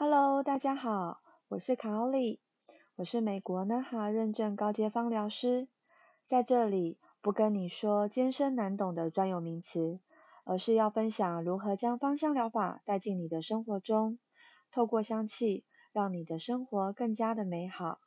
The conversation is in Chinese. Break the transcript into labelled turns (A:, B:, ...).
A: Hello，大家好，我是卡奥利，我是美国 NHA 认证高阶芳疗师，在这里不跟你说艰深难懂的专有名词，而是要分享如何将芳香疗法带进你的生活中，透过香气让你的生活更加的美好。